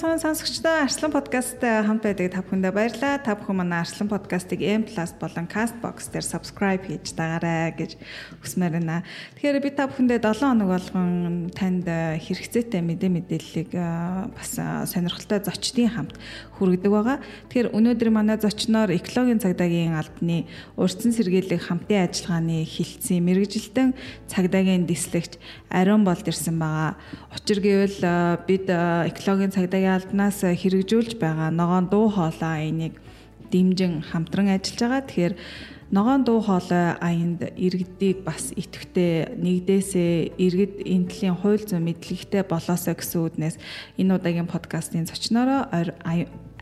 онцгой сонсогчдоо Арслан подкаст хамт байдаг та бүхэндээ баярлалаа. Та бүхэн манай Арслан подкастыг M+ болон Castbox дээр subscribe хийж дагаарай гэж хүсмээр байна. Тэгэхээр би та бүхэндээ 7 хоног болгон танд хэрэгцээтэй мэдээ мэдээллийг бас сонирхолтой зочдын хамт хүргэдэг байгаа. Тэгэхээр өнөөдөр манай зочноор экологийн цагдаагийн албаны урьдчилан сэргийлэх хамтын ажиллагааны хилцэн мэрэгжилтэн цагдаагийн дислэгч Ариун болд ирсэн байгаа. Учир гэвэл бид экологийн цагдаагийн албанаас хэрэгжүүлж байгаа ногоон дуу хоолой аяныг дэмжин хамтран ажиллаж байгаа. Тэгэхээр ногоон дуу хоолой аянд иргэдийг бас идэвхтэй нэгдээсээ иргэд энтлийн хууль зүйн мэдлэгтэй болоосоо гэсэн үднээс энэ удаагийн подкастын зочноороо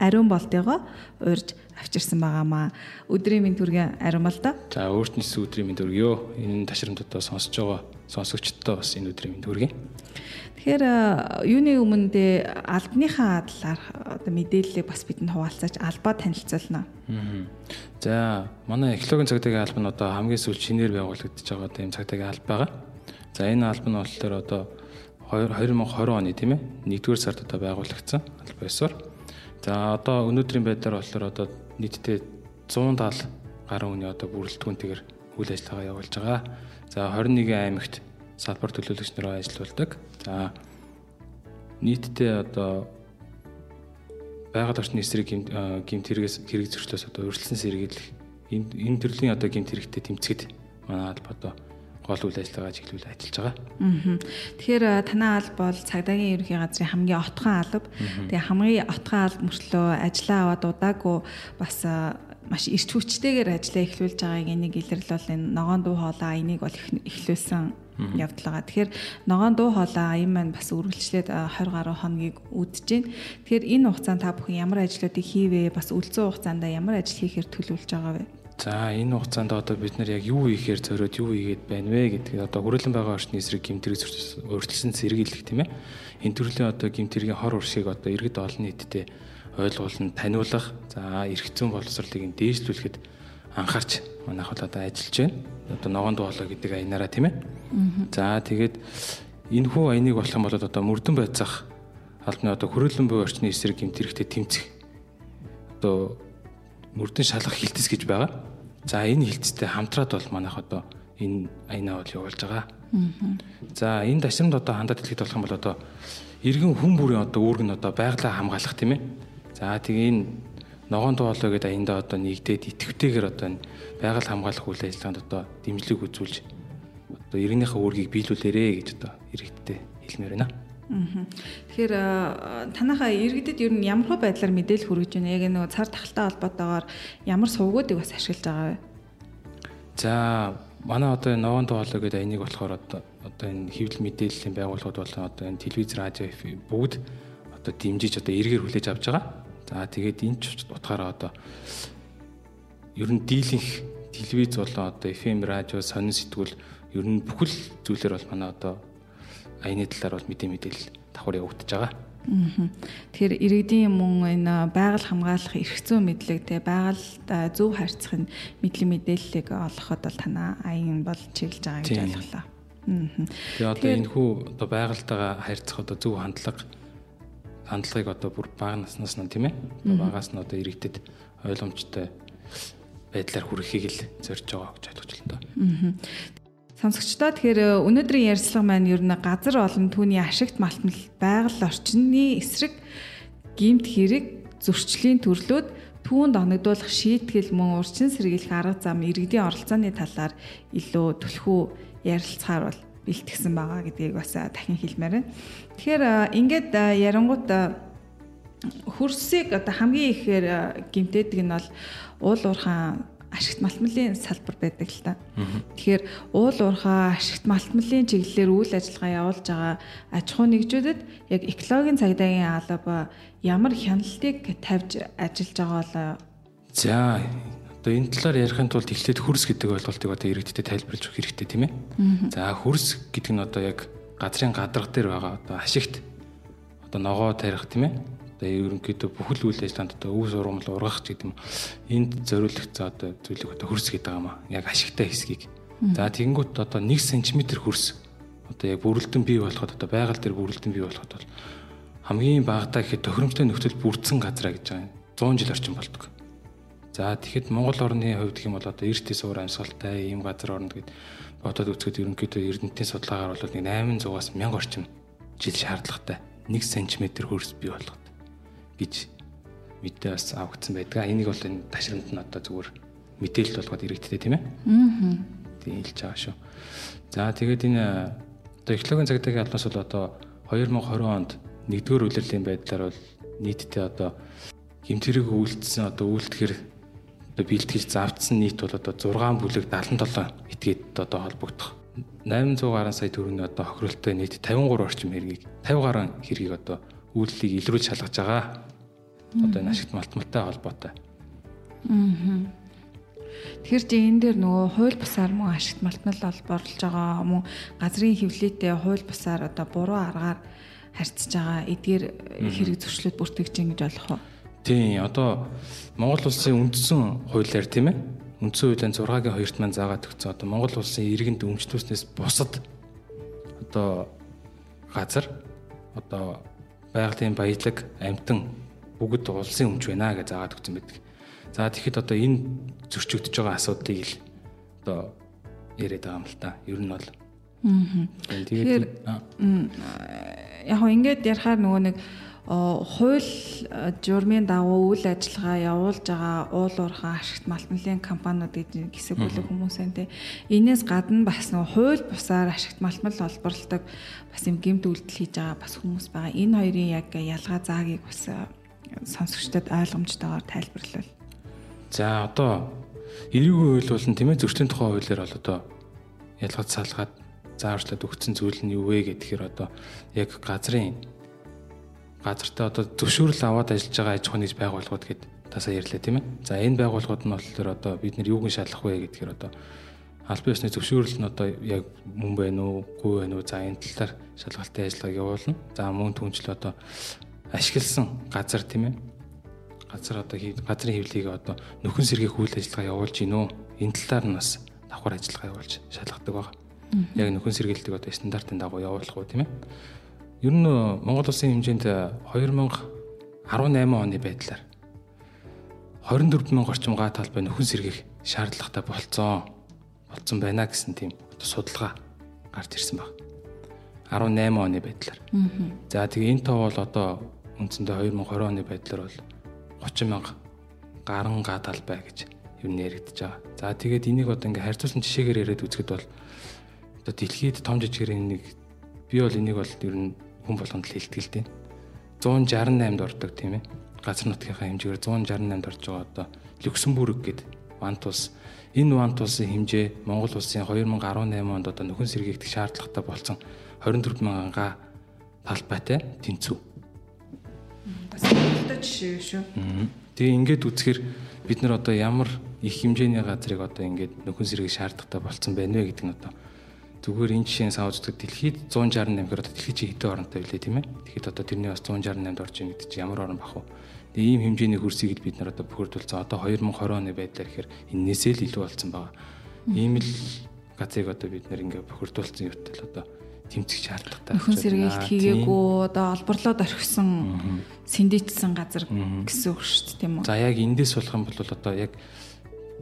ариун болтойгоо урьж авчирсан байгаамаа. Өдрийн минь түргэн ариун бол да. За өөртнөөс өдрийн минь төргөө. Энэ ташрамтуудаа сонсож байгаа сонсогчдод бас энэ өдрийн минь төргий. Тэгэхээр юуны өмнө дэ албаныхаа талаар одоо мэдээллийг бас бидэнд хуваалцаач албаа танилцуулна. За манай экологийн цагдаагийн алба нь одоо хамгийн сүүл шинээр байгуулагдаж байгаа тийм цагдаагийн алба байгаа. За энэ алба нь болохоор одоо 2020 оны тийм ээ 1-р сард одоо байгуулагдсан алба ёсоор. За одоо өнөөдрийн байдлаар болохоор одоо нийтдээ 170 гаруй хүний одоо бүрэлдэхүүнтэйгээр үйл ажиллагаа явуулж байгаа. За 21 аймагт салбар төлөөлөгч нараа ажилуулдаг. За нийтдээ одоо байгаль орчны эсрэг гэмт хэрэгээс хэрэг зөрчлөөс одоо өршлсөн сэргийлэх энэ энэ төрлийн одоо гэмт хэрэгтэй тэмцэхэд манай алба одоо гол үйл ажиллагаа чиглүүл ажиллаж байгаа. Тэгэхээр танай алба бол цагдаагийн ерөнхий газрын хамгийн отхон алба. Тэгээ хамгийн отхон алба мөртлөө ажиллаа аваад удаагүй бас маш эрч хүчтэйгээр ажиллаа эхлүүлж байгааг энийг илэрлэл энэ ногоон дуу хоолой энийг бол эхлүүлсэн явдал байгаа. Тэгэхээр ногоон дуу хоолой аян маань бас үргэлжлээд 20 гаруй хоногийг үдэж байна. Тэгэхээр энэ хугацаанд та бүхэн ямар ажлуудыг хийвэ? Бас үлцэн хугацаанд ямар ажил хийхээр төлөвлөж байгаа вэ? За энэ хугацаанд одоо бид нар яг юу хийхээр зориод юу хийгээд байна вэ гэдгийг одоо хүрээлэн байгаа орчны эсрэг гимтэрэг өөрчлөсөн сэргийлэх тийм ээ. Энэ төрлийн одоо гимтэргийн хор уршиг одоо иргэд олон нийтэд ойлгуулна, таниулах, за эрх зүйн боловсролыг дээшлүүлэхэд анхаарч манайх бол одоо ажиллаж байна. Одоо ногоон дуулаа гэдэг аянаараа тийм ээ. За тэгээд энэ хүү аяныг болох юм бол одоо мөрдөн байцаах албаны одоо хөрөлөн буй орчны эсрэг гэмт хэрэгтэй тэмцэх одоо мөрдөн шалгах хилтэс гэж байгаа. За энэ хилтэстэй хамтраад бол манайх одоо энэ аянаа бол явуулж байгаа. За энэ ташрамд одоо хандаад хэлэхэд болох юм бол одоо иргэн хүн бүрийн одоо үүрэг нь одоо байгалаа хамгаалах тийм ээ. За тэгээ энэ ногоон тоолоо гэдэг аянда одоо нэгдээд идэвхтэйгээр одоо байгаль хамгаалах үйл ажиллагаанд одоо дэмжлэг үзүүлж одоо иргэнийхээ үүргийг биелүүлээрэ гэж одоо иргэдтэй хэлмээр байна. Тэгэхээр танайхаа иргэдэд ер нь ямар байдлаар мэдээлэл хүргэж байна? Яг нэг цар тахалтай холбоотойгоор ямар сувгуудыг бас ашиглаж байгаа вэ? За манай одоо ногоон тоолоо гэдэг аяныг болохоор одоо одоо энэ хэвлэл мэдээллийн байгууллагууд бол одоо энэ телевиз радио бүгд одоо дэмжиж одоо эргээр хүлээж авч байгаа. За тэгээд энэ ч утгаараа одоо ер нь дийлэнх телевиз болон одоо FM радио сонин сэтгүүл ер нь бүхэл зүйлэр бол манай одоо аяны талаар бол мэдээ мэдээлэл давхар явагдаж байгаа. Тэгэхээр иргэдийн мөн энэ байгаль хамгаалах эрх зүйн мэдлэг те байгаль зөв харьцахын мэдлэг мэдээллийг олоход бол танаа аян бол чиглэж байгаа гэж ойлголоо. Тэгээ одоо энэ хүү одоо байгальтайгаа харьцах одоо зөв хандлага хандлагыг одоо бүр бага наснаас нь тийм ээ? Багаас нь одоо иргэдэд ойлгомжтой байдлаар хүрэхийг л зорж байгаа гэж ойлгож байна даа. Сонсогчдоо тэгэхээр э, өнөөдрийн ярилцлага маань ер нь газар олон түүний ашигт малтмал байгаль орчны эсрэг гимт хэрэг зөрчлийн төрлүүд түүнд оногдуулах шийтгэл мөн урчин сэргийлэх арга зам иргэдийн оролцооны талаар илүү түлхүү ярилцахаар бол бэлтгэсэн байгаа гэдгийг бас дахин хэлмээр байна. Тэгэхээр ингээд ярангуут хөрсийг одоо хамгийн ихээр гимтээдэг нь бол уул уурхаан ашигт малтмлын салбар байдаг л та. Тэгэхээр уул уурхай ашигт малтмлын чиглэлээр үйл ажиллагаа явуулж байгаа аж ахуй нэгжүүдэд яг экологийн цагдаагийн алба ямар хяналтыг тавьж ажиллаж байгаа бол За Одоо энэ талаар ярихын тулд эхлээд хөрс гэдэг ойлголтыг одоо иргэдтэй тайлбарлаж өгөх хэрэгтэй тийм ээ. За хөрс гэдэг нь одоо яг газрын гадарга дээр байгаа одоо ашигт одоо ногоо тарих тийм ээ. Одоо ерөнхийдөө бүхэл үйл ажиллагаанд одоо өв сургамал ургах гэдэг юм. Энд зориулагдсан одоо зүйлийг одоо хөрс гэдэг юм аа. Яг ашигтай хэсгийг. За тэгэнгүүт одоо 1 см хөрс одоо яг бүрэлдэн бий болоход одоо байгаль дээр бүрэлдэн бий болоход бол хамгийн багадаа гэхэд тохиромжтой нөхцөл бүрдсэн газар гэж байгаа юм. 100 жил орчим болдог. За тэгэхэд Монгол орны хувьд гэх юм бол одоо эрт суур амьсгалтай ийм газар орно гэд бодоод үзэхэд ерөнхийдөө эрдэнтийн судалгаагаар бол нэг 800-аас 1000 орчим жил шаардлагатай 1 см хөрс бий болгоод гэж мэдээ бас авагдсан байдаг. Энийг бол энэ ташрамд нь одоо зүгээр мэдээлэл болгоод иргэдтэй тийм ээ. Аа. Тийм хэлж байгаа шүү. За тэгээд энэ одоо экологийн цагдаагийн албаас бол одоо 2020 онд нэгдүгээр улирлын байдлаар бол нийтдээ одоо гимтэрэг үйлдэлсэн одоо үйлдэхэр одоо бэлтгэж завдсан нийт бол одоо 6 бүлэг 77 этгээд одоо холбогдох 800 гаруй сая төгрөгийн одоо хохиролтой нийт 53 орчим хэргийг 50 гаруй хэргийг одоо үйлдэлийг илрүүлж шалгаж байгаа. Одоо энэ ашигт малтмалтай холбоотой. Аа. Тэгэхээр чи энэ дээр нөгөө хууль бусаар мөн ашигт малтмал бол борлож байгаа мөн газрын хөвлөдөө хууль бусаар одоо буруу аргаар харьцаж байгаа эдгээр хэрэг зөрчлүүд бүртгэж чинь гэж болох уу? Тийм одоо Монгол улсын үндсэн хуулиар тийм ээ үндсэн хуулийн 6-гийн 2-т маань заагаад өгсөн одоо Монгол улсын иргэнд өмчлөөснөөс бусад одоо газар одоо байгалийн баялаг амтан бүгд улсын өмч байна гэж заагаад өгсөн байдаг. За тэгэхэд одоо энэ зөрчигдөж байгаа асуудлыг л одоо яриад байгаа юм л та. Ер нь бол. Аа. Тэгээд яг хоо ингээд ярихаар нөгөө нэг хууль журмын дагуу үйл ажиллагаа явуулж байгаа уул уурхай ашигт малтмалын компаниуд гэдэг хэсэг бүлэг хүмүүсэн тэ энээс гадна бас нэг хууль бусаар ашигт малтмал олборлдог бас юм гэмт үйлдэл хийж байгаа бас хүмүүс байгаа. Энэ хоёрын яг ялгаа заагийг бас сонсогчдод ойлгомжтойгоор тайлбарлал. За одоо эрүүгийн хууль бол тийм ээ зөрчлийн тухай хуулиар бол одоо ялгаж салгаад зааварчлаад өгсөн зүйл нь юу вэ гэхээр одоо яг газрын газартаа одоо зөвшөөрөл аваад ажиллаж байгаа аж ахуйн байгууллагууд гээд тасаа ярьлаа тийм ээ. За энэ байгууллагууд нь болохоор одоо бид нар юуг нь шалгах вэ гэдгээр одоо албан ёсны зөвшөөрөл нь одоо яг мөн байна уу, гүй байна уу? За энэ талаар шалгалтын ажиллагааг явуулна. За мөн түнчл одоо ашигласан газар тийм ээ. Газар одоо газрын хэвлэлийг одоо нөхөн сэргийх үйл ажиллагаа явуулж гинөө. Энэ талаар нь бас давхар ажиллагаа явуулж шалгадаг байгаа. Яг нөхөн сэргийлдэг одоо стандартын дагуу явуулах уу тийм ээ. Ер нь Монгол улсын хэмжээнд 2018 оны байдлаар 24 мянган орчим га талбай нөхөн сэргийх шаардлагатай болцсон болцсон байна гэсэн тийм судалгаа гарч ирсэн баг. 18 оны байдлаар. За тэгээ энэ тоо бол одоо үндсэндээ 2020 оны байдлаар бол 30 мянга гарan га талбай гэж юу нэрэгдэж байгаа. За тэгээд энийг одоо ингээ харьцуулсан жишээгээр яриад үзэхэд бол одоо дэлхийд том жижигэрийн нэг би бол энийг бол ер нь хүн болгонд л хилтгэл дээ. 168-д ордог тийм ээ. Газар нутгийнхаа хэмжээгээр 168-д орж байгаа одоо Люксембург гэдэг вант улс. Энэ вант улсын хэмжээ Монгол улсын 2018 онд одоо нөхөн сэргийгдэх шаардлагатай болсон 24 мянган га талбайтай тэнцүү. Бас хөлтөж жишээ шүү. Тэгээ ингээд үзэхээр бид нар одоо ямар их хэмжээний газрыг одоо ингээд нөхөн сэргийг шаардлагатай болсон байна вэ гэдэг нь одоо Зүгээр энэ жишээн саа үздэг дэлхийд 168 гэхээр одоо дэлхийд чи хэдэн оронтой вэ тийм ээ. Тэгэхэд одоо тэрний бас 168-д орж ийн гэдэг чи ямар орон бах вэ? Тэгээ ийм хэмжээний хөрсийг бид нар одоо бохирдуулсан. Одоо 2020 оны байдлаар гэхээр энээсээ л илүү болсон байгаа. Ийм л газрыг одоо бид нар ингээ бохирдуулсан юутай л одоо тэмцэх шаардлагатай. Өхөн сэргийлт хийгээгүй одоо олборлоод орхисон сэндийдсэн газар гэсэн үг шүү дээ тийм үү? За яг эндээс болох юм бол одоо яг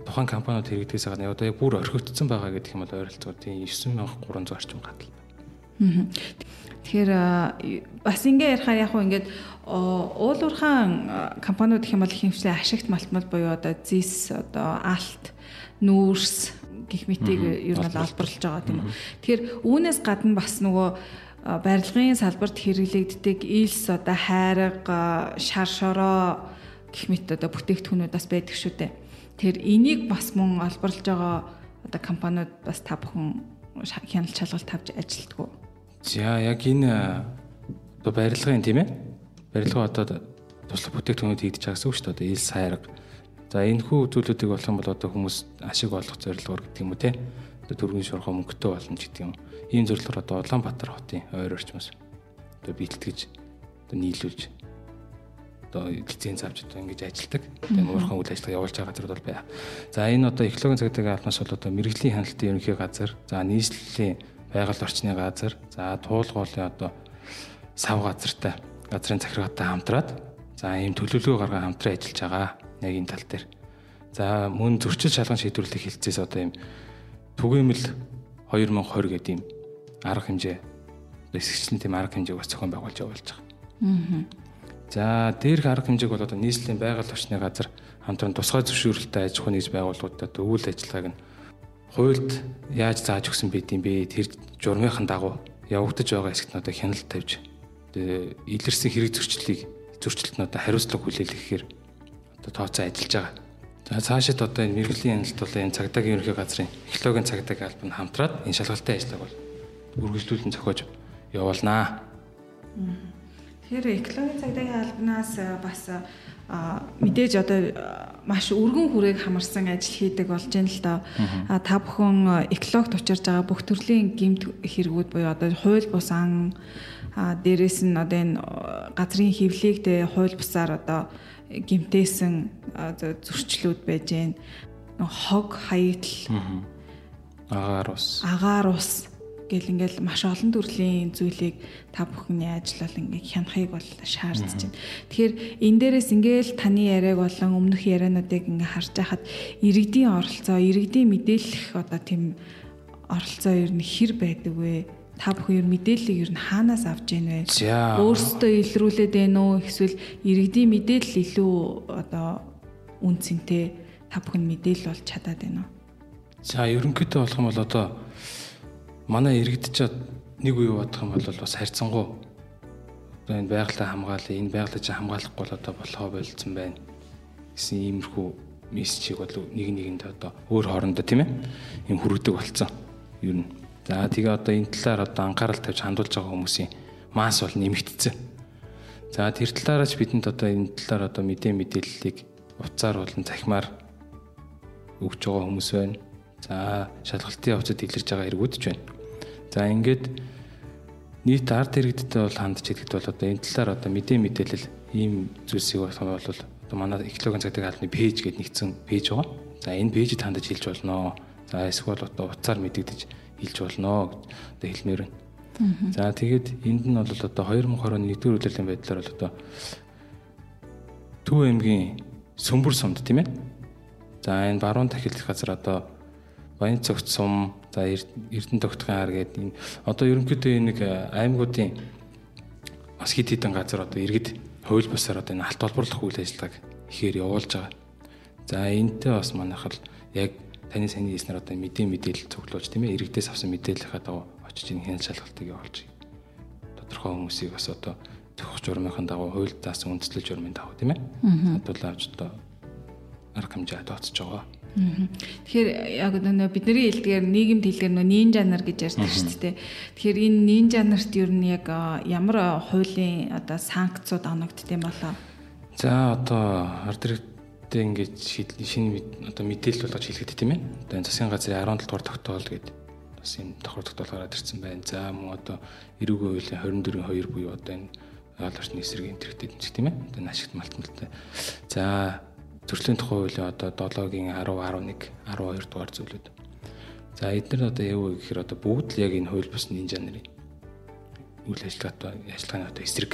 тухайн компаниуд хэрэгдээс байгаа одоо яг бүр орхигдсон байгаа гэдэг юм бол ойролцоогоор тийм 9300 орчим гадал. Тэгэхээр бас ингээ ярихаар яг хөө ингээд уулуурхаан компаниуд гэх юм бол хэмжээ ашигт малтмал буюу одоо зис одоо алт нүүрс гих мэтийг ер нь олборлож байгаа тийм үү. Тэгэхээр үүнээс гадна бас нөгөө барилгын салбарт хэрэглэгддэг илс одоо хайрга шар шороо гих мэт одоо бүтээгдэхүүнүүд бас байдаг шүү дээ. Тэр энийг бас мөн олборлож байгаа одоо компаниуд бас та бүхэн хяналт шалгалт тавьж ажилтдаг? За яг энэ одоо барилгын тийм ээ. Барилга одоо туслах бүтээгдэхүүнүүд хийгдэж байгаа гэсэн үг шүү дээ. Одоо ил сайраг. За энэ хүү зүйлүүдийг болох юм бол одоо хүмүүс ашиг олох зорилгоор гэдэг юм уу те. Одоо төргийн шорхоо мөнгөтэй болно гэдэг юм. Ийм зорилгоор одоо Улаанбаатар хотын ойр орчмоос одоо бэлтгэж одоо нийлүүлж одоо лиценз авч одоо ингэж ажилдаг. Тэгээ нуурхан үйл ажиллагаа явуулж байгаа газрууд бол байна. За энэ одоо экологийн цагтаагийн албаас бол одоо мэрэгжлийн хяналтын ерөнхий газар, за нийслэлийн байгаль орчны газар, за туулгуулын одоо сав газартай газрын захиргаатай хамтраад за ийм төлөвлөгөө гаргаад хамтран ажиллаж байгаа. Яг энэ тал дээр. За мөн зөрчил шалган шийдвэрлэх хэлцээс одоо ийм түгээмэл 2020 гэдэг ийм арга хэмжээ эсгчлэн тийм арга хэмжээг бас зохион байгуулж явуулж байгаа. Аа. За дээрх арга хэмжээг бол одоо нийслэлийн байгаль орчны газар хамтран тусгай зөвшөөрөлтөй аж ахуйн нийс байгууллагуудад үйл ажиллагааг нь хуульд яаж зааж өгсөн байд юм бэ? Тэр журмынхан дагуу явагдаж байгаа одоо хяналт тавьж илэрсэн хэрэг зөрчлийг одоо хариуцлага хүлээлгэх гэхээр одоо тооцоо ажиллаж байгаа. За цаашид одоо энэ мэрэгжлийн хяналт бол энэ цагдаагийн ерөнхий газрын экологийн цагдаагийн албанд хамтраад энэ шалгалтын ажиллагааг бол үргэлжлүүлэн зохиож явуулнаа. Тэгэхээр экологийн цагдаагийн албанаас бас мэдээж одоо маш өргөн хүрээг хамарсан ажил хийдэг болж байна л доо. Та бүхэн экологт учирж байгаа бүх төрлийн гэмт хэрэгүүд буюу одоо хууль бус ан дээрэс нь одоо энэ газрын хөвлийг тэ хууль бусаар одоо гэмтээсэн зөрчлүүд байж гэн. Хог хаягдл агаар ус. агаар ус гэл ингээл маш олон төрлийн зүйлийг та бүхний ажил бол ингээ хянахыг бол шаардж байна. Тэгэхээр энэ дээрээс ингээл таны яриаг болон өмнөх яриануудыг ингээ харж байхад иргэдийн оролцоо, иргэдийн мэдээлэх одоо тийм оролцоо ер нь хэр байдаг вэ? Та бүхэн ер мэдээллийг ер нь хаанаас авч ийн вэ? Өөрсдөө илрүүлээд байна уу? Эсвэл иргэдийн мэдээлэл илүү одоо үнцэнтэй та бүхэн мэдээлэл болж чадаад байна уу? За ерөнхийдөө болох юм бол одоо манай иргэдчихэд нэг үе бодох юм бол бас харьцангуй одоо энэ байгальтай хамгаалаа энэ байгальтай чи хамгаалахгүй бол одоо болохоо болцсон байна. Гэсэн иймэрхүү мессежийг бол нэг нэгэнд одоо өөр хоорондоо тийм ээ юм хүргэдэг болцсон ер нь. За тэгээ одоо энэ талаар одоо анхаарал тавьж хандуулж байгаа хүмүүсийн масс бол нэмэгдсэн. За тэр талаараас бидэнд одоо энэ талаар одоо мэдээ мэдээллийг уцаар болон захимаар өгч байгаа хүмүүс байна. За шалгалтын явцад илэрж байгаа хэрэгүүд ч байна За ингээд нийт ард иргэдтэй бол хандж идэхэд бол одоо энэ талаар одоо мэдээ мэдээлэл ийм зүйлсийг болох юм бол одоо манай экологийн цагтыг хаалны пэйж гэдэг нэгдсэн пэйж байгаа. За энэ пэйжид хандаж хэлж болно. За эсвэл одоо утсаар мэдэгдэж хэлж болно гэдэг хэлмээр байна. За тэгээд энд нь бол одоо 2020 оны 1-р үйлрлийн байдлаар бол одоо Төв аймгийн Сөмбөр сумд тийм ээ. За энэ баруун тахилч газар одоо Баян цогц сум за Эрдэнэ тогтхон хар гэдэг энэ одоо ерөнхийдөө нэг э, аймагуудын бас хит хитэн газар одоо иргэд хууль бусаар одоо энэ алт олборлох үйл ажиллагааг ихээр явуулж байгаа. За энэтэй бас манайх л яг таны сайн хэлснээр одоо мэдээ мэдээлэл цуглуулж тийм ээ иргэдээс авсан мэдээллийнхаа дагуу очиж энэ хяналт шалгалтыг явуулж тодорхой хүмүүсийг бас одоо төгөх журмынхаа дагуу хууль даасан үндэслэл журмын дагуу тийм ээ хадгалаа авч одоо арга хэмжээ тооцож байгаа. Тэгэхээр яг нөө бидний хэлдгээр нийгэмд хэлдгээр нөө нин жанр гэж ярьдаг шүү дээ. Тэгэхээр энэ нин жанрт ер нь яг ямар хуулийн одоо санкцууд оногддсан болоо? За одоо ард иргэдтэй ингэж шинэ одоо мэдээлэл болгож хэлэхэд тийм ээ. Одоо энэ засгийн газрын 17 дугаар тогтоол гэдэг бас юм давхар тогтоол гараад ирсэн байна. За мөн одоо эрүүгийн хуулийн 24-2 буюу одоо энэ айл орчны эсрэг энтерхтэй дэмжих тийм ээ. Одоо ашигт малтмалтай. За Төрлийн тухай хуулийн одоо 7-гийн 10, 11, 12 дугаар зүйлүүд. За эдгээр одоо яв вэ гэхээр одоо бүгд л яг энэ хууль бус нинжа нарын үйл ажиллагаатай ажиллагааны одоо эсрэг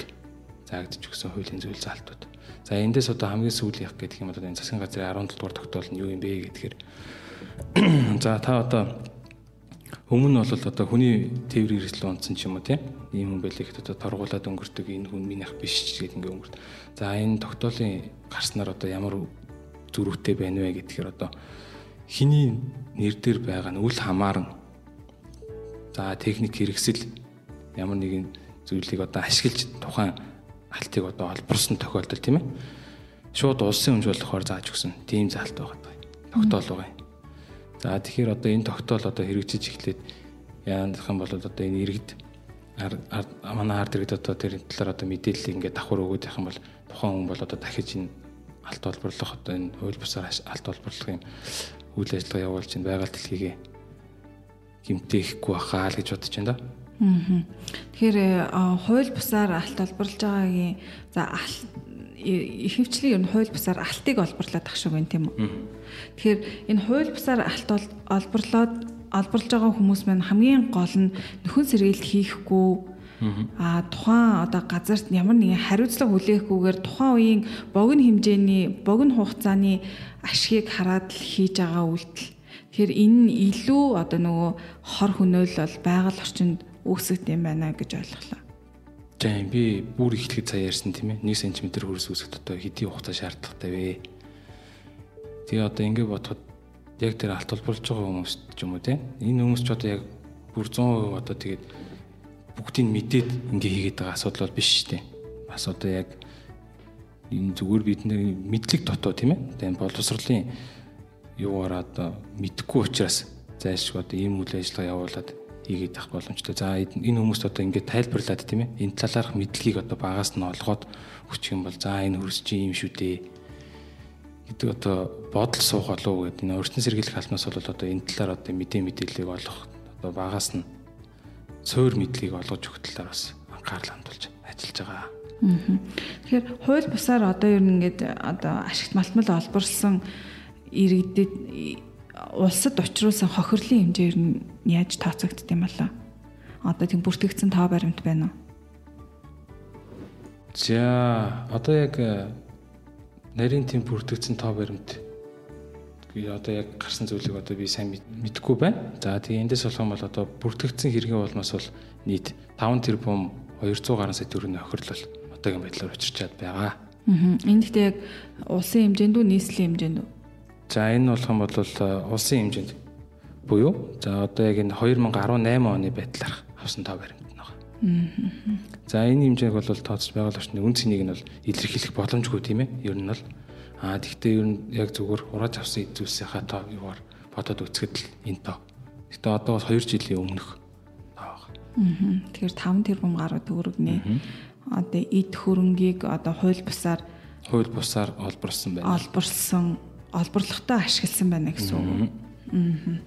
заагдж өгсөн хуулийн зүйл залтууд. За эндээс одоо хамгийн сүүлийн яг гэдэг юм бол энэ засгийн газрын 17 дугаар тогтоол нь юу юм бэ гэдгээр за та одоо өмнө нь бол одоо хүний тээвэр хэрэгсэл унтсан ч юм уу тийм ийм хүн гэхэд одоо торгуулаад өнгөрдөг энэ хүн минийх биш ч гэдэг ингээ өнгөрт. За энэ тогтоолын гарснаар одоо ямар зөрүүтэй байна вэ гэдгээр одоо хиний нэр дээр байгаа нь үл хамааран за техник хэрэгсэл ямар нэгэн зүйлийг одоо ашиглаж тухайн алтыг одоо олборсон тохиолдол тийм ээ шууд улсын өмжүүлэхээр зааж өгсөн тийм заалт байгаа даа. Тогтоол байгаа юм. За тэгэхээр одоо энэ тогтоол одоо хэрэгжиж эхлээд яах юм бол одоо энэ иргэд манай ард иргэд одоо тэр талаар одоо мэдээлэл ингээд давхар өгөөд явах юм бол тухайн хүн бол одоо дахиж энэ алт олборлох одоо энэ хууль бусаар алт олборлохын үйл ажиллагаа явуулж энэ байгаль дэлхийгээ гимтээхгүй бахаа л гэж бодож байна да. Аа. Тэгэхээр хууль бусаар алт олборлож байгаагийн за ихэвчлэн ер нь хууль бусаар алтыг олборлоод ах шиг байна тийм үү. Тэгэхээр энэ хууль бусаар алт олборлоод олборлож байгаа хүмүүс маань хамгийн гол нь нөхөн сэргийлт хийхгүй А тухайн одоо газарт ямар нэгэн хариуцлага хүлээхгүйгээр тухайн үеийн богино хэмжээний богино хугацааны ашгийг хараад л хийж байгаа үйлдэл. Тэгэхээр энэ нь илүү одоо нөгөө хор хөнөөлөл байгаль орчинд үүсгэж юм байна гэж ойлголоо. За би бүр ихлэхэд цаа ярьсан тийм ээ 1 см хөрс үүсгэхэд одоо хэдийн хугацаа шаардлагатай вэ? Тэгээ одоо ингэ бодоход яг тэр алт толборлож байгаа хүмүүс ч юм уу тийм энэ хүмүүс ч одоо яг бүр 100% одоо тэгээд бүгдийг мэдээд ингэ хийгээд байгаа асуудал бол биш шүү дээ. Бас одоо яг энэ зүгээр бидний мэдлэг дотоо тийм ээ. Тэгээд боловсролын юугаар одоо мэдхгүй учраас зайлшгүй одоо ийм үйл ажиллагаа явуулаад хийгээд авах боломжтой. За энэ хүмүүст одоо ингээд тайлбарлаад тийм ээ. Энэ талаарх мэдлэгийг одоо багаас нь олгоод өччих юм бол за энэ хөрс чи юм шүү дээ гэдэг одоо бодол болов гэдэг энэ өртөн сэргийлэх албанаас бол одоо энэ талаар одоо мэдээ мэдээллийг олох одоо багаас нь цөөр мэдлэгийг олгож өгөх талаар бас анхаарал хандуулж ажиллаж байгаа. Тэгэхээр хууль бусаар одоо ер нь ингээд одоо ашигт малтмал олборлсон иргэдэд улсад учруулсан хохирлын хэмжээ ер нь яаж тооцогдд юм болоо? Одоо тийм бүртгэгдсэн тоо баримт байна уу? За одоо яг нарийн тийм бүртгэгдсэн тоо баримт би одоо яг гарсан зүйлийг одоо би сайн мэдэхгүй байна. За тэгээ эндээс болох юм бол одоо бүртгэгдсэн хэрэгэн болмоос бол нийт 5 тэрбум 200 гаруй сая төгрөгийн охирлол одоогийн байдлаар учирчаад байгаа. Аа. Энэ гэхдээ яг улсын хэмжээнд үү, нийслэлийн хэмжээнд үү? За энэ болох юм бол улсын хэмжээнд буюу за одоо яг энэ 2018 оны байдлаар авсан тоо баримт байна. За энэ хэмжээг бол тооцож байгаа л очны үн цэнийг нь бол илэрхийлэх боломжгүй тийм ээ. Ер нь бол Аа тэгвэл ер нь яг зүгээр хурааж авсан зүйлсийнхаа тоо юугаар бодоод үзэхэд л энэ тоо. Гэтэ одоо бас 2 жилийн өмнөх тоо байна. Аа. Тэгэхээр 5 тэрбум гаруй төгрөгнээ одоо эд хөрөнгийг одоо хууль бусаар хууль бусаар олборсон байна. Олборлсон, олборлохтой ашигласан байна гэсэн үг. Аа.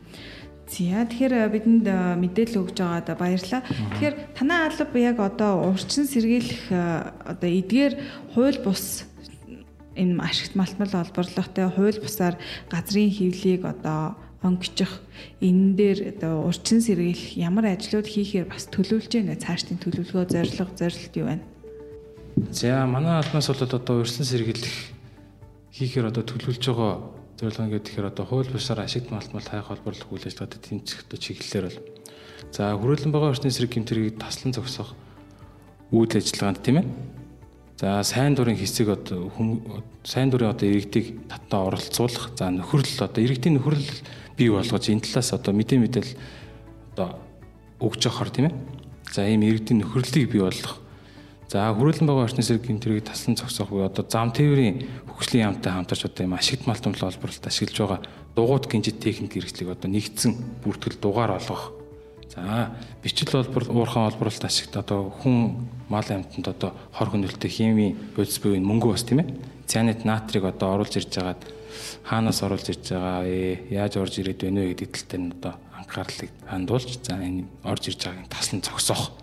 За тэгэхээр бидэнд мэдээлэл өгж байгаадаа баярлалаа. Тэгэхээр танай алба яг одоо урчин сэргийлэх одоо эдгээр хууль бус энэ ашигт малтмал олборлоготой хууль бусаар газрын хөвлийг одоо онгичих энэ дээр одоо урчин сэргийлэх ямар ажлууд хийхээр бас төлөвлөж байна цаашдын төлөвлөгөө зорилго зорилт юу байна? За манай албанаас бол одоо урьдчилан сэргийлэх хийхээр одоо төлөвлөж байгаа зорилго ингээд тэгэхээр одоо хууль бусаар ашигт малтмал хайх холбоорлох үйл ажиллагаатай тэмцэх одоо чиглэлээр бол за хүрээлэн байгаа орчны сэрэг гэмтрийг таслан зогсоох үйл ажиллагаанд тийм ээ За сайн дурын хэсэг одоо сайн дурын одоо иргэдийг татаа оролцуулах. За нөхөрлөл одоо иргэдийн нөхөрлөл бий болгож энэ талаас одоо мэдээ мэдээл одоо өгж явахаар тийм ээ. За ийм иргэдийн нөхөрлөлийг бий болгох. За хүрээлэн байгаа орчны сэрэг гинтрийг таслан зогсоох буюу одоо зам тээврийн хөгжлийн яамтай хамтарч одоо ийм ашигт малтмал олборлолт ашиглаж байгаа дугуйт гинжит техник хэрэгслийг одоо нэгдсэн бүртгэл дугаар олгох За бичил олбор уурхайн олборлолт ашигт одоо хүн мал амьтанд одоо хор хөнөөлтөй хими бодис буюу мөнгө бас тийм ээ. Цианид натрийг одоо оруулж ирж байгаад хаанаас оруулж ирж байгаа вэ? Яаж орж ирээд байна вэ гэдэг талтай нь одоо анхаарлыг хандуулж за энэ орж ирж байгааг таслан зогсоох.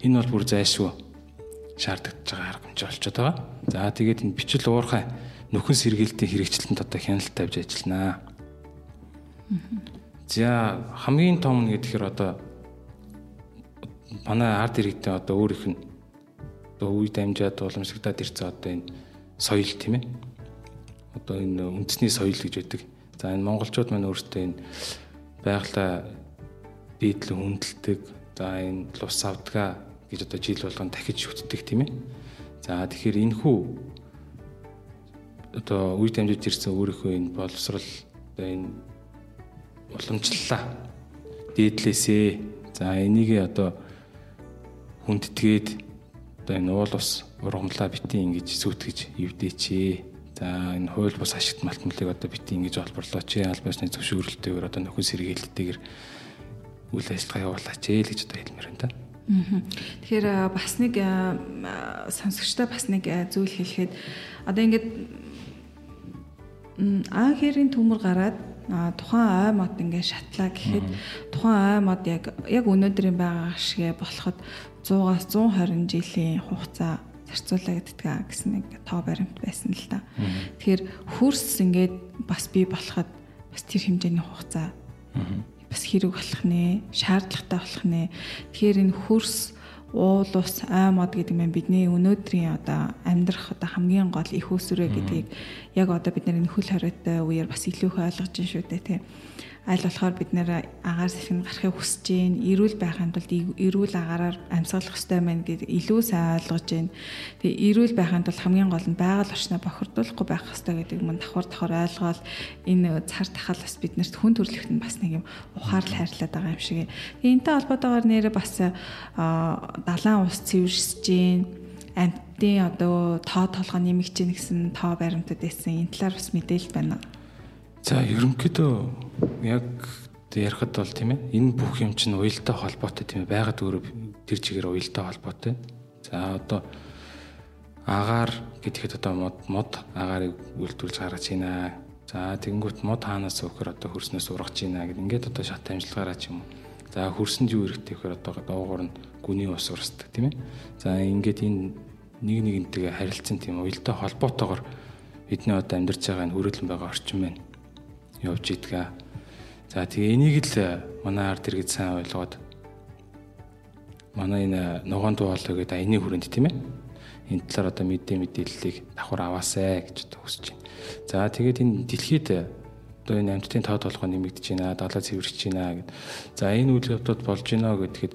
Энэ бол бүр зайлшгүй шаардлагатай байгаа арга хэмжээ болчиход байгаа. За тэгээд энэ бичил уурхай нөхөн сэргээлтийн хэрэгжилтэнд одоо хяналт тавьж ажилланаа. За хамгийн том нь гэхээр одоо манай ард иргэдээ одоо өөрийнх нь одоо үе дамжаад уламжлагдаад ирсэн одоо энэ соёл тийм ээ. Одоо энэ үндэсний соёл гэж байдаг. За энэ монголчууд маань өөрсдөө энэ байгалаа дийдлэн хүндэлдэг. За энэ лус авдгаа гэж одоо жил болгон дахиж шүтдэг тийм ээ. За тэгэхээр энэ хүү одоо үе дамжиж ирсэн өөрийнхөө энэ боловсрал одоо энэ уламжлалаа. Дээдлээсээ. За энийг одоо хүндэтгээд одоо энэ уул ус ургамлаа битэн ингэж сүйтгэж эвдээчээ. За энэ хууль бус ашигт малтмалыг одоо битэн ингэж олборлооч. Албасны зөвшөөрлөлтөөр одоо нөхөн сэргээлттэйгэр үйл ажиллагаа явуулаач л гэж одоо хэлмээр байна та. Тэгэхээр бас нэг сонсогчтой бас нэг зүйл хэлэхэд одоо ингээд аа хэрийн төмөр гараад тухайн ой мод ингээд шатлаа гэхэд тухайн ой мод яг яг өнөөдрийн байгаа шигэ болоход 100-аас 120 жилийн хугацаа зарцуулаа гэдгээ гэсэн нэг тоо баримт байсан л да. Тэгэхээр хөрс ингээд бас бий болоход бас тэр хэмжээний хугацаа бас хэрэг болох нэ, шаардлагатай болох нэ. Тэгэхээр энэ хөрс уул ус ой мод гэдэг нь бидний өнөөдрийн одоо амьдрах одоо хамгийн гол их усүрэ гэдгийг яг одоо бид энэ хөл хориотой үеэр бас илүү их ойлгож байна шүү дээ тийм аль болохоор бид нэр агаар сэхэн гарахыг хүсэж гин эрүүл байхын тулд эрүүл агаараар амьсгалах ёстой байна гэдэг илүү сайн ойлгож гин. Тэгээ эрүүл байхын тулд хамгийн гол нь байгаль орчноо бохирдуулахгүй байх ёстой гэдэг мөн давхар давхар ойлгоод энэ цар тахал бас биднэрт хүн нь бас нэг юм ухаарлал хайрлаад байгаа юм шиг. Тэгээ энэтэй холбоотойгоор нэрэ бас далайн ус цэвэрсэж гин амтны одоо тоо толгой нэмэгч гин гэсэн тоо баримтад байсан энэ талаар бас мэдээлэл байна. За ерөнхийдөө яг ярихад бол тийм ээ энэ бүх юм чинь уялдаа холбоотой тийм ээ байгаад өөрөө тэр чигээр уялдаа холбоотой. За одоо агаар гэдэгэд одоо мод мод агаарыг үйлдвэрлэж гаргаж байна. За тэгэнгүүт мод хаанаас өөхөр одоо хөрснөөс ургаж байна гэд ингээд одоо шат амжилгаараа ч юм уу. За хөрсөнд юу хэрэгтэй гэхээр одоо доогоор нь гүний ус урсдаг тийм ээ. За ингээд энэ нэг нэгнтэйгээ харилцсан тийм уялдаа холбоотойгоор бидний одоо амьдарч байгаа энэ хүрээлэн байгаа орчин байна явж идгээ. За тэгээ энийг л манай ард иргэд сайн ойлгоод манай энэ ногоон дуолоо гэдэг аяны хүрээнд тийм ээ. Энэ талаар одоо мэдээ мэдээллийг давхар аваасай гэж хүсэж байна. За тэгээд энэ дэлхийд одоо энэ амьтдын тоо толгой нэмэгдэж байна, далаа цэвэрч байна гэд. За энэ үйл явдлууд болж байна гэдгээд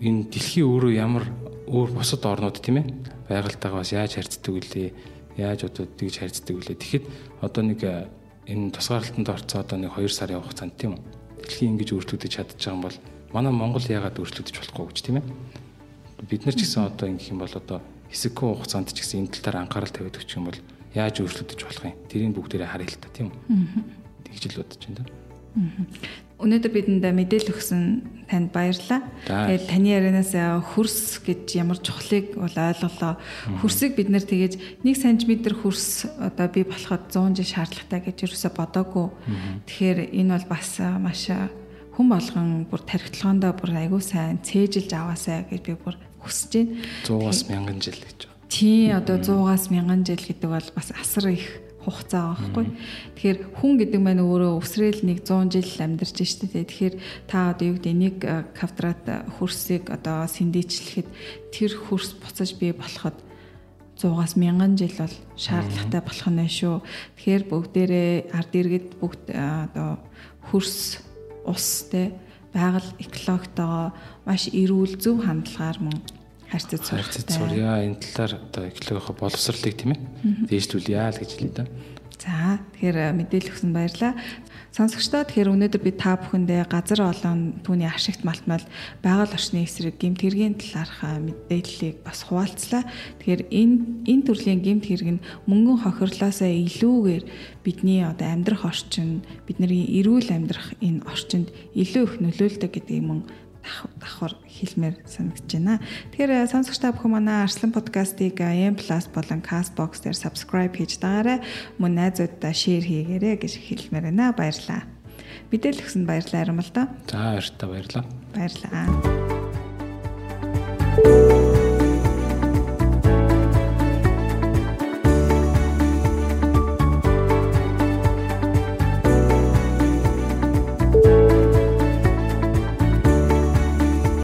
энэ дэлхий өөрөө ямар өөр бусад орнууд тийм ээ байгальтайгаа бас яаж харьцдаг вүлээ яаж одоо тэгж харьцдаг вүлээ тэгэхэд одоо нэг энэ тусгаарлалтанд орцоо одоо нэг 2 сарын хугацаанд тийм үү. Дэлхийн ингэж өөрчлөгдөж чадчих юм бол манай Монгол яагаад өөрчлөгдөж болохгүй гэж тийм ээ. Бид нар ч гэсэн одоо ингэх юм бол одоо хэсэггүй хугацаанд ч гэсэн энэ тал дээр анхаарал тавиад өгчих юм бол яаж өөрчлөгдөж болох юм. Тэрийг бүгдээрээ харъя л та тийм үү. Тэгж л бодож байна да. Өнөөдөр бидэнд мэдээлэл өгсөн танд баярлалаа. Тэгээд таны ярианаас хөрс гэж ямар чухлыг бол ойлголоо. Хөрсийг бид нэр тэгэж 1 см хөрс одоо би болоход 100 жил шаардлагатай гэж юусоо бодоогүй. Тэгэхээр энэ бол бас маш хүн болгон бүр тархитлагоондоо бүр айгүй сайн цээжилж аваасай гэж би бүр хүсэж байна. 100-аас 1000 жил гэж. Тий одоо 100-аас 1000 жил гэдэг бол бас асар их хугацаа байхгүй. Тэгэхээр хүн гэдэг маань өөрөө өсрөөл нэг 100 жил амьдарч штэ тэ. Тэгэхээр та одоо юу гэдэг нэг э, квадрат хөрсийг одоо сэндийчлэхэд тэр хөрс буцаж бий болоход 100-аас 1000 жил бол шаардлагатай болох нь шүү. Тэгэхээр бүгдээрээ ард иргэд бүгд э, одоо хөрс ус тэ байгаль экологитойгоо маш эрүүл зөв хандлагаар мөн харьцаж сурах. Харьцаж сурья. Энэ талаар одоо экологийнхоо боловсролыг тийм ээ дээшлүүлье л гэж хэлээ да. За тэгэхээр э, мэдээлэл өгсөн баярлалаа. Сонсогчдоо тэгэхээр өнөөдөр би та бүхэндээ газар олон түүний ашигт малтмал байгаль орчны эсрэг гэмт хэргийн талаарх э, мэдээллийг бас хуваалцлаа. Тэгэхээр энэ энэ төрлийн гэмт хэрэг нь мөнгөн хохирлоосоо илүүгээр бидний одоо амьдрах орчин, бидний эрүүл амьдрах энэ орчинд илүү их нөлөөлдөг гэдгийг мөн давхар хэлмээр санагдаж байна. Тэгэхээр э, сонсогч та бүхэн манай Арслан подкастыг M+ болон Castbox дээр subscribe хийж дагаарай. Мөн найзуудаа share хийгээрэй гэж хэлмээр байна. Баярлалаа. Мэдээлэл өгсөнд баярлалаа Аримал да. За баярлалаа баярлалаа. Баярлалаа.